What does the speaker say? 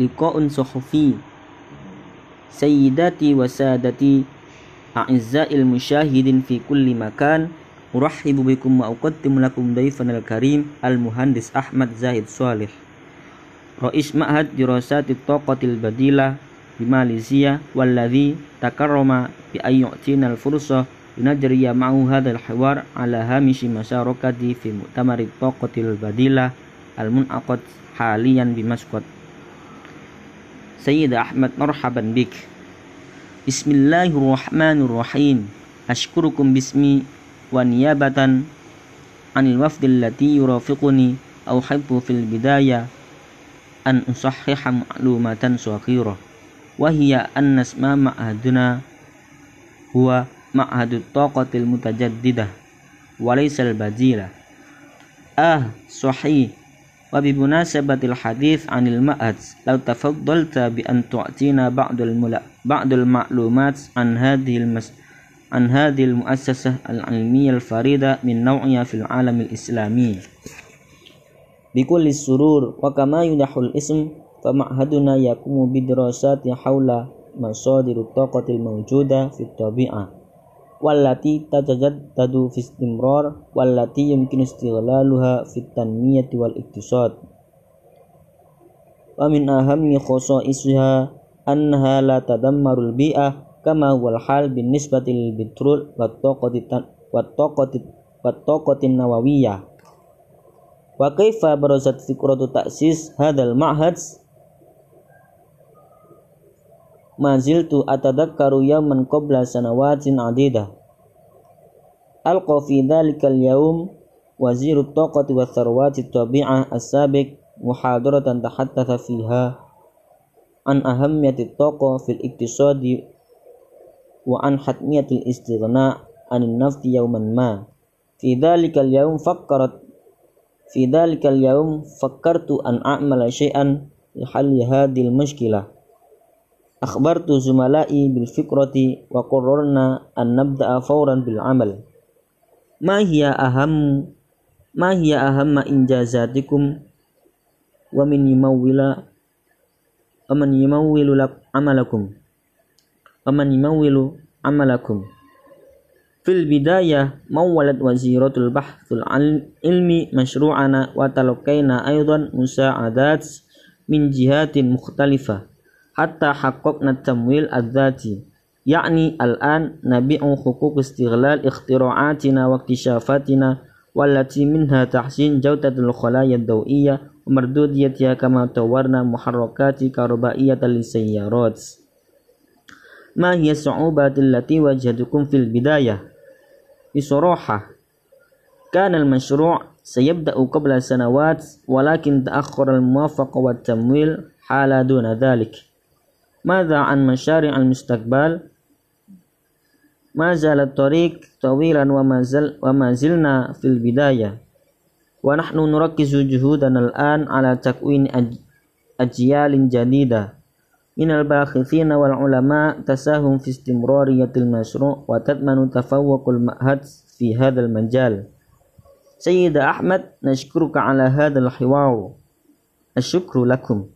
لقاء صحفي سيداتي وسادتي أعزائي المشاهدين في كل مكان أرحب بكم وأقدم لكم ضيفنا الكريم المهندس أحمد زاهد صالح رئيس معهد دراسات الطاقة البديلة بماليزيا والذي تكرم بأن يعطينا الفرصة لنجري معه هذا الحوار على هامش مشاركتي في مؤتمر الطاقة البديلة المنعقد حاليا بمسقط. سيد أحمد مرحبا بك. بسم الله الرحمن الرحيم. أشكركم باسمي ونيابة عن الوفد التي يرافقني أحب في البداية أن أصحح معلومة صغيرة وهي أن اسم معهدنا هو معهد الطاقة المتجددة وليس البديلة آه صحيح. وبمناسبة الحديث عن المعهد لو تفضلت بأن تعطينا بعض بعض المعلومات عن هذه المس عن هذه المؤسسة العلمية الفريدة من نوعها في العالم الإسلامي. بكل السرور وكما يدح الاسم فمعهدنا يقوم بدراسات حول مصادر الطاقة الموجودة في الطبيعة. wallati tatajaddadu tadu istimrar wallati yumkinu istighlaluha fi tanmiyati wal iktisad wa min ahammi khasa'isiha annaha la tadammarul bi'ah kama wal hal bin nisbati lil bitrul wat taqati wat taqati wat taqati nawawiyah. Wa kaifa barazat fikratu ta'sis hadal ma'had ما زلت أتذكر يوما قبل سنوات عديدة ألقى في ذلك اليوم وزير الطاقة والثروات الطبيعة السابق محاضرة تحدث فيها عن أهمية الطاقة في الاقتصاد وعن حتمية الاستغناء عن النفط يوما ما في ذلك اليوم فكرت في ذلك اليوم فكرت أن أعمل شيئا لحل هذه المشكلة أخبرت زملائي بالفكرة وقررنا أن نبدأ فورا بالعمل. ما هي أهم ما هي أهم إنجازاتكم؟ ومن يمول ومن يمول عملكم؟ ومن يمول عملكم؟ في البداية مولت وزيرة البحث العلمي مشروعنا وتلقينا أيضا مساعدات من جهات مختلفة. حتى حققنا التمويل الذاتي. يعني الآن نبيع حقوق استغلال اختراعاتنا واكتشافاتنا والتي منها تحسين جودة الخلايا الضوئية ومردوديتها كما طورنا محركات كهربائية للسيارات. ما هي الصعوبات التي واجهتكم في البداية؟ بصراحة كان المشروع سيبدأ قبل سنوات ولكن تأخر الموافقة والتمويل حال دون ذلك. ماذا عن مشاريع المستقبل؟ ما زال الطريق طويلا وما, زل وما زلنا في البداية. ونحن نركز جهودنا الآن على تكوين أجيال جديدة. من الباحثين والعلماء تساهم في استمرارية المشروع وتضمن تفوق المعهد في هذا المجال. سيد أحمد نشكرك على هذا الحوار. الشكر لكم.